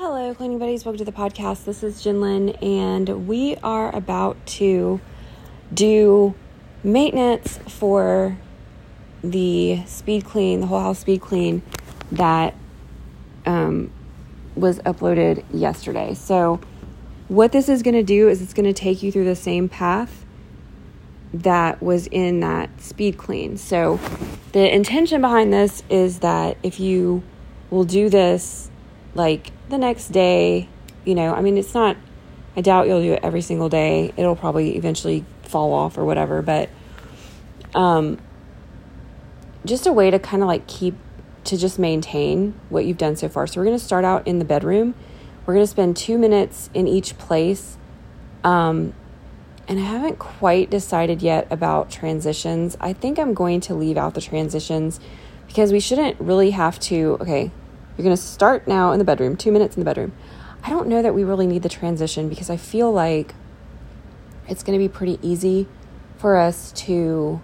Hello, cleaning buddies. Welcome to the podcast. This is Jinlin, and we are about to do maintenance for the speed clean, the whole house speed clean that um, was uploaded yesterday. So, what this is going to do is it's going to take you through the same path that was in that speed clean. So, the intention behind this is that if you will do this like the next day, you know, I mean, it's not, I doubt you'll do it every single day. It'll probably eventually fall off or whatever, but um, just a way to kind of like keep, to just maintain what you've done so far. So we're going to start out in the bedroom. We're going to spend two minutes in each place. Um, and I haven't quite decided yet about transitions. I think I'm going to leave out the transitions because we shouldn't really have to. Okay, you're going to start now in the bedroom, two minutes in the bedroom. I don't know that we really need the transition because I feel like it's going to be pretty easy for us to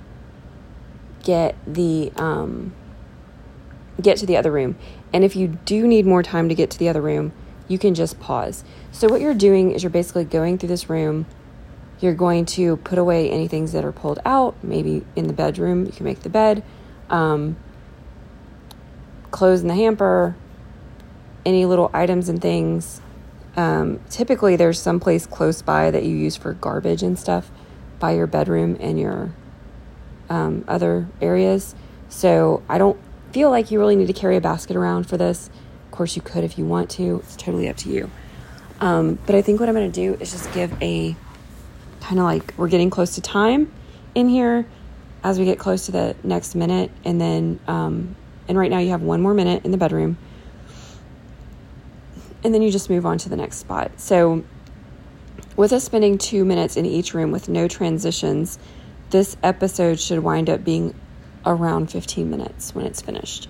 get the um, get to the other room. And if you do need more time to get to the other room, you can just pause. So what you're doing is you're basically going through this room. You're going to put away any things that are pulled out. Maybe in the bedroom, you can make the bed, um, clothes in the hamper, any little items and things. Um, typically, there's some place close by that you use for garbage and stuff by your bedroom and your um, other areas. So I don't feel like you really need to carry a basket around for this. Of course, you could if you want to. It's totally up to you. Um, but I think what I'm going to do is just give a kind of like we're getting close to time in here as we get close to the next minute. And then, um, and right now you have one more minute in the bedroom and then you just move on to the next spot. So, with us spending two minutes in each room with no transitions, this episode should wind up being around 15 minutes when it's finished.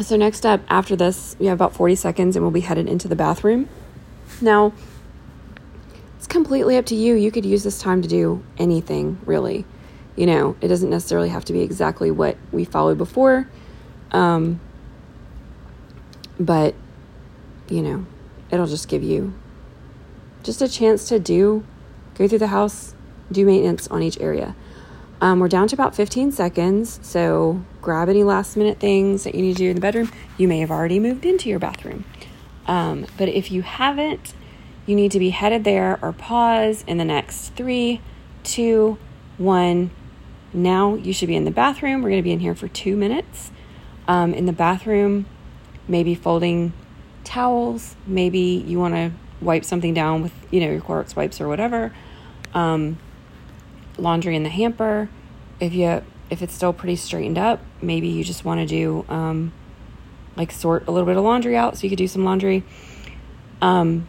So, next up, after this, we have about 40 seconds and we'll be headed into the bathroom. Now, it's completely up to you. You could use this time to do anything, really you know, it doesn't necessarily have to be exactly what we followed before. Um, but, you know, it'll just give you just a chance to do, go through the house, do maintenance on each area. Um, we're down to about 15 seconds, so grab any last minute things that you need to do in the bedroom. You may have already moved into your bathroom. Um, but if you haven't, you need to be headed there or pause in the next three, two, one, now you should be in the bathroom. We're going to be in here for two minutes. Um, in the bathroom, maybe folding towels. Maybe you want to wipe something down with, you know, your Clorox wipes or whatever. Um, laundry in the hamper. If you if it's still pretty straightened up, maybe you just want to do um, like sort a little bit of laundry out so you could do some laundry. Um,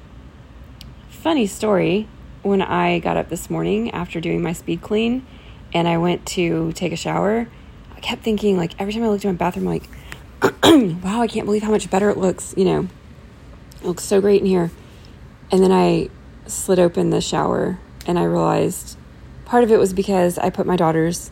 funny story when I got up this morning after doing my speed clean and I went to take a shower, I kept thinking, like, every time I looked in my bathroom, like, wow, I can't believe how much better it looks. You know, it looks so great in here. And then I slid open the shower and I realized part of it was because I put my daughter's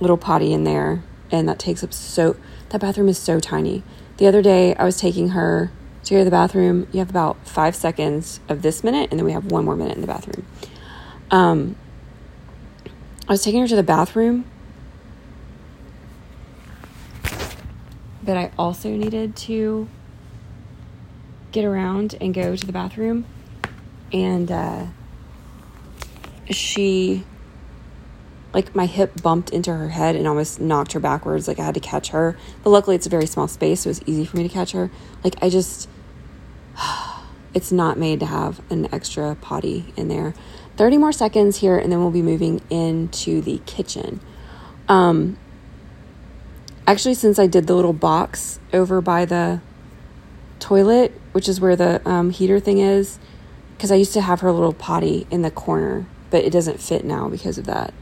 little potty in there and that takes up so, that bathroom is so tiny. The other day I was taking her to go to the bathroom. You have about five seconds of this minute and then we have one more minute in the bathroom. Um, I was taking her to the bathroom, but I also needed to get around and go to the bathroom. And uh, she, like, my hip bumped into her head and almost knocked her backwards. Like, I had to catch her. But luckily, it's a very small space, so it was easy for me to catch her. Like, I just, it's not made to have an extra potty in there. 30 more seconds here, and then we'll be moving into the kitchen. Um, actually, since I did the little box over by the toilet, which is where the um, heater thing is, because I used to have her little potty in the corner, but it doesn't fit now because of that.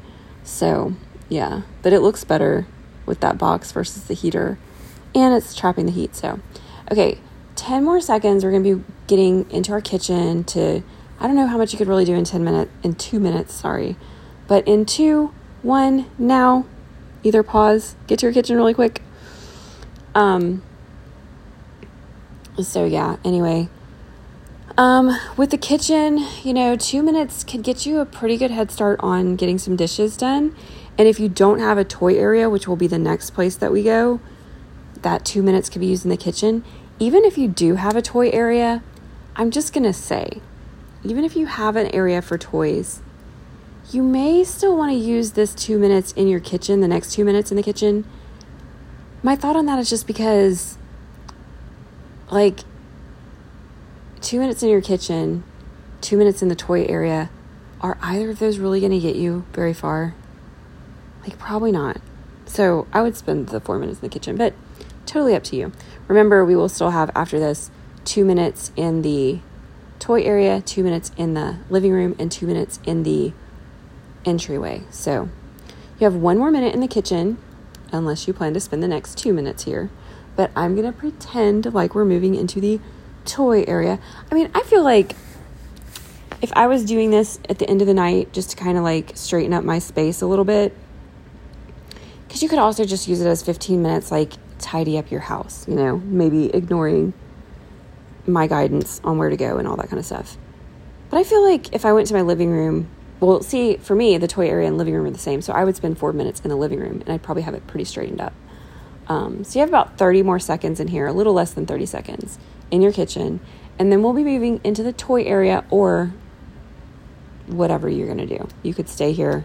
So, yeah, but it looks better with that box versus the heater, and it's trapping the heat. So, okay, 10 more seconds. We're to be getting into our kitchen to I don't know how much you could really do in 10 minutes, in two minutes, sorry. But in two, one, now. either pause, get to your kitchen really quick. Um, so yeah, anyway. Um, with the kitchen, you know, two minutes can get you a pretty good head start on getting some dishes done. And if you don't have a toy area, which will be the next place that we go, that two minutes could be used in the kitchen. Even if you do have a toy area, I'm just gonna say, even if you have an area for toys, you may still want to use this two minutes in your kitchen, the next two minutes in the kitchen. My thought on that is just because, like, two minutes in your kitchen, two minutes in the toy area, are either of those really going to get you very far? Like, probably not. So I would spend the four minutes in the kitchen, but totally up to you. Remember, we will still have after this two minutes in the toy area, two minutes in the living room, and two minutes in the entryway. So you have one more minute in the kitchen, unless you plan to spend the next two minutes here. But I'm going to pretend like we're moving into the toy area. I mean, I feel like if I was doing this at the end of the night just to kind of like straighten up my space a little bit, because you could also just use it as 15 minutes, like tidy up your house, you know, maybe ignoring my guidance on where to go and all that kind of stuff. But I feel like if I went to my living room, well, see, for me, the toy area and living room are the same. So I would spend four minutes in the living room and I'd probably have it pretty straightened up. Um, so you have about 30 more seconds in here, a little less than 30 seconds in your kitchen. And then we'll be moving into the toy area or whatever you're going to do. You could stay here,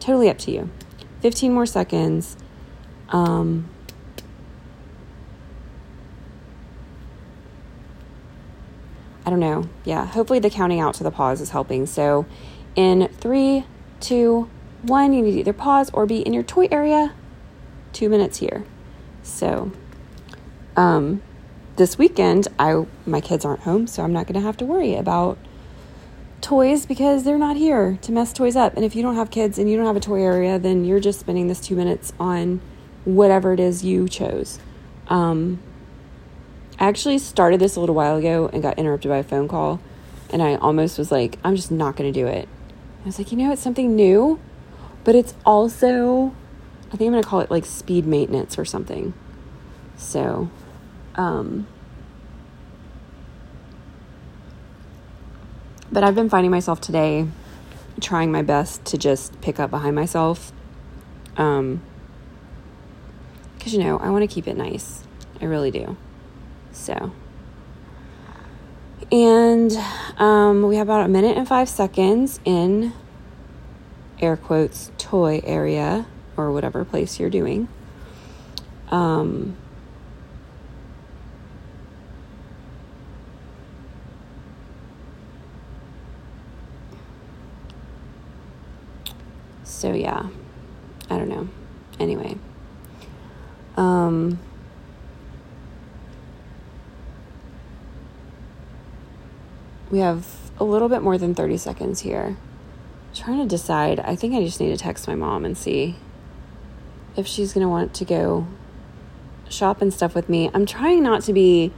totally up to you. 15 more seconds. Um, I don't know. Yeah, hopefully the counting out to the pause is helping. So, in three, two, one, you need to either pause or be in your toy area. Two minutes here. So, um, this weekend, I my kids aren't home, so I'm not going to have to worry about toys because they're not here to mess toys up. And if you don't have kids and you don't have a toy area, then you're just spending this two minutes on whatever it is you chose. Um, I actually started this a little while ago and got interrupted by a phone call. And I almost was like, I'm just not going to do it. I was like, you know, it's something new, but it's also, I think I'm going to call it like speed maintenance or something. So, um, but I've been finding myself today trying my best to just pick up behind myself. Um, because, you know, I want to keep it nice. I really do. So, and um, we have about a minute and five seconds in air quotes toy area or whatever place you're doing. Um, so yeah, I don't know. Anyway, um, we have a little bit more than 30 seconds here. I'm trying to decide. I think I just need to text my mom and see if she's going to want to go shop and stuff with me. I'm trying not to be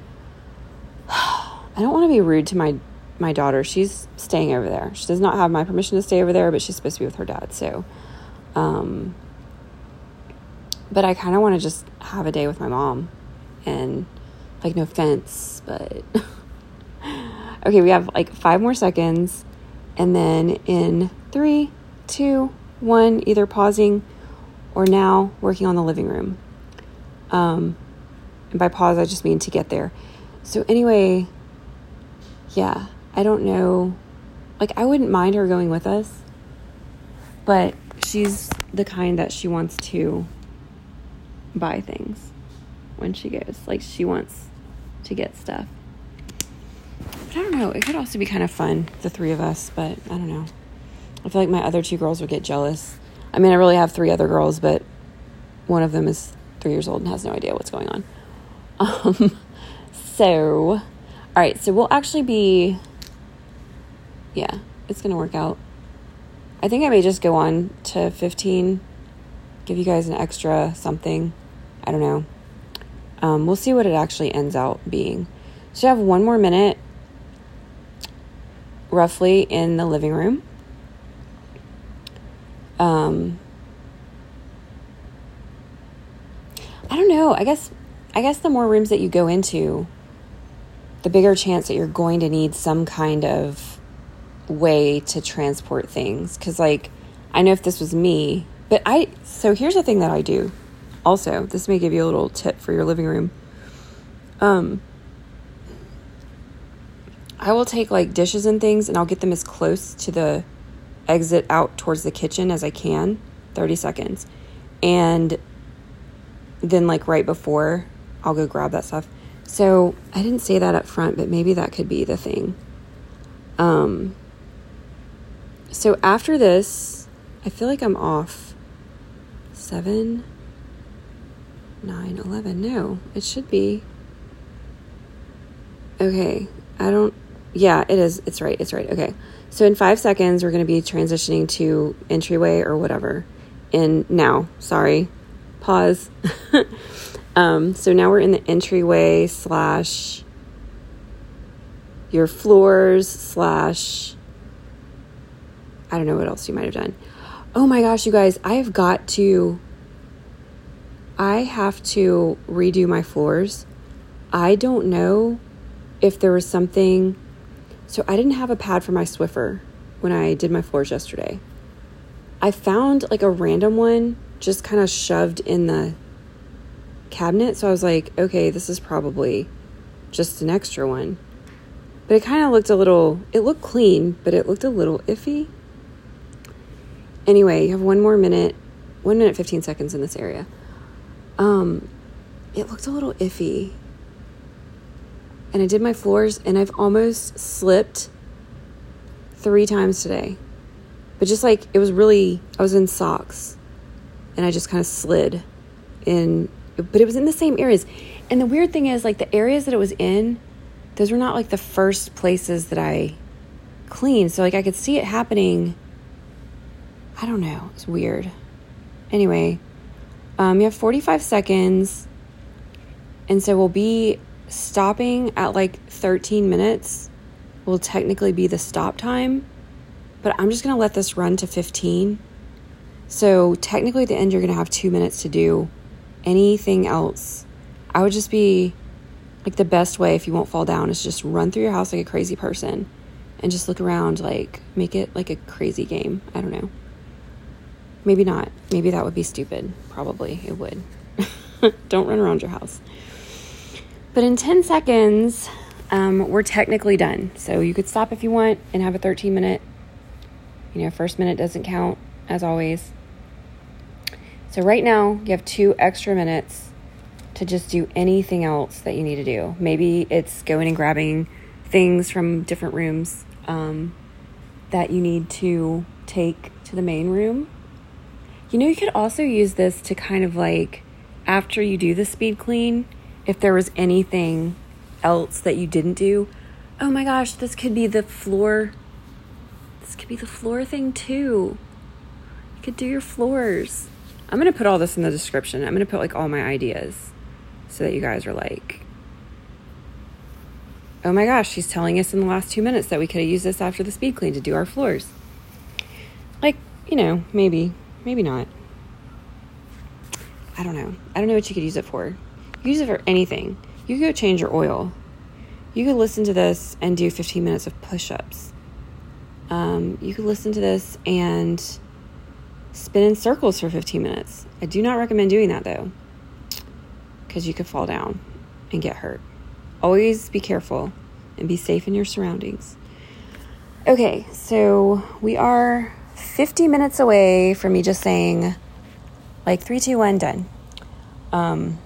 I don't want to be rude to my my daughter. She's staying over there. She does not have my permission to stay over there, but she's supposed to be with her dad. So um but I kind of want to just have a day with my mom and like no offense, but Okay, we have like five more seconds. And then in three, two, one, either pausing or now working on the living room. Um, and by pause, I just mean to get there. So, anyway, yeah, I don't know. Like, I wouldn't mind her going with us, but she's the kind that she wants to buy things when she goes. Like, she wants to get stuff. But I don't know. It could also be kind of fun, the three of us, but I don't know. I feel like my other two girls would get jealous. I mean, I really have three other girls, but one of them is three years old and has no idea what's going on. Um, so, all right, so we'll actually be, yeah, it's going to work out. I think I may just go on to 15, give you guys an extra something. I don't know. Um, we'll see what it actually ends out being. So, I have one more minute roughly in the living room. Um, I don't know. I guess I guess the more rooms that you go into, the bigger chance that you're going to need some kind of way to transport things cuz like I know if this was me, but I so here's the thing that I do. Also, this may give you a little tip for your living room. Um I will take like dishes and things and I'll get them as close to the exit out towards the kitchen as I can, 30 seconds. And then like right before I'll go grab that stuff. So I didn't say that up front, but maybe that could be the thing. Um, so after this, I feel like I'm off seven, nine, eleven. No, it should be. Okay, I don't. Yeah, it is. It's right. It's right. Okay. So in five seconds, we're going to be transitioning to entryway or whatever. In now, sorry, pause. um, so now we're in the entryway slash your floors slash I don't know what else you might have done. Oh my gosh, you guys, I have got to I have to redo my floors. I don't know if there was something so I didn't have a pad for my Swiffer when I did my floors yesterday. I found like a random one just kind of shoved in the cabinet. So I was like, okay, this is probably just an extra one. But it kind of looked a little, it looked clean, but it looked a little iffy. Anyway, you have one more minute, one minute, 15 seconds in this area. Um, it looked a little iffy and I did my floors and I've almost slipped three times today. But just like it was really, I was in socks and I just kind of slid in, but it was in the same areas. And the weird thing is, like, the areas that it was in, those were not like the first places that I cleaned. So, like, I could see it happening. I don't know. It's weird. Anyway, um, you have 45 seconds. And so we'll be stopping at like 13 minutes will technically be the stop time, but I'm just going to let this run to 15. So, technically, at the end, you're going to have two minutes to do anything else. I would just be like the best way if you won't fall down is just run through your house like a crazy person and just look around, like make it like a crazy game. I don't know. Maybe not. Maybe that would be stupid. Probably it would. don't run around your house. But in 10 seconds, um, we're technically done. So you could stop if you want and have a 13 minute. You know, first minute doesn't count, as always. So right now, you have two extra minutes to just do anything else that you need to do. Maybe it's going and grabbing things from different rooms um, that you need to take to the main room. You know, you could also use this to kind of like, after you do the speed clean, if there was anything else that you didn't do, oh my gosh, this could be the floor. This could be the floor thing too. You could do your floors. I'm going to put all this in the description. I'm going to put like all my ideas so that you guys are like, oh my gosh, she's telling us in the last two minutes that we could have used this after the speed clean to do our floors. Like, you know, maybe, maybe not. I don't know. I don't know what you could use it for. Use it for anything. You could go change your oil. You could listen to this and do 15 minutes of push ups. Um, you could listen to this and spin in circles for 15 minutes. I do not recommend doing that though, because you could fall down and get hurt. Always be careful and be safe in your surroundings. Okay, so we are 50 minutes away from me just saying, like, three, two, one, done. Um,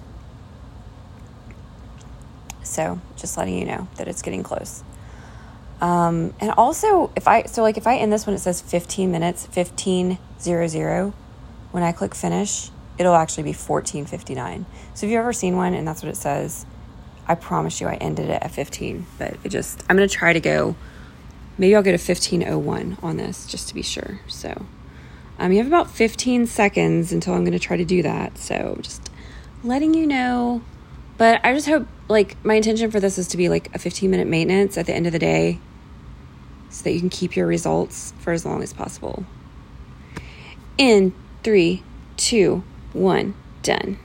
so just letting you know that it's getting close. Um, and also, if I so like if I end this when it says 15 minutes, 1500, when I click finish, it'll actually be 1459. So if you've ever seen one and that's what it says, I promise you I ended it at 15. But it just I'm gonna try to go. Maybe I'll go to 1501 on this just to be sure. So um, you have about 15 seconds until I'm gonna try to do that. So just letting you know but I just hope, like, my intention for this is to be like a 15 minute maintenance at the end of the day so that you can keep your results for as long as possible. In three, two, one, done.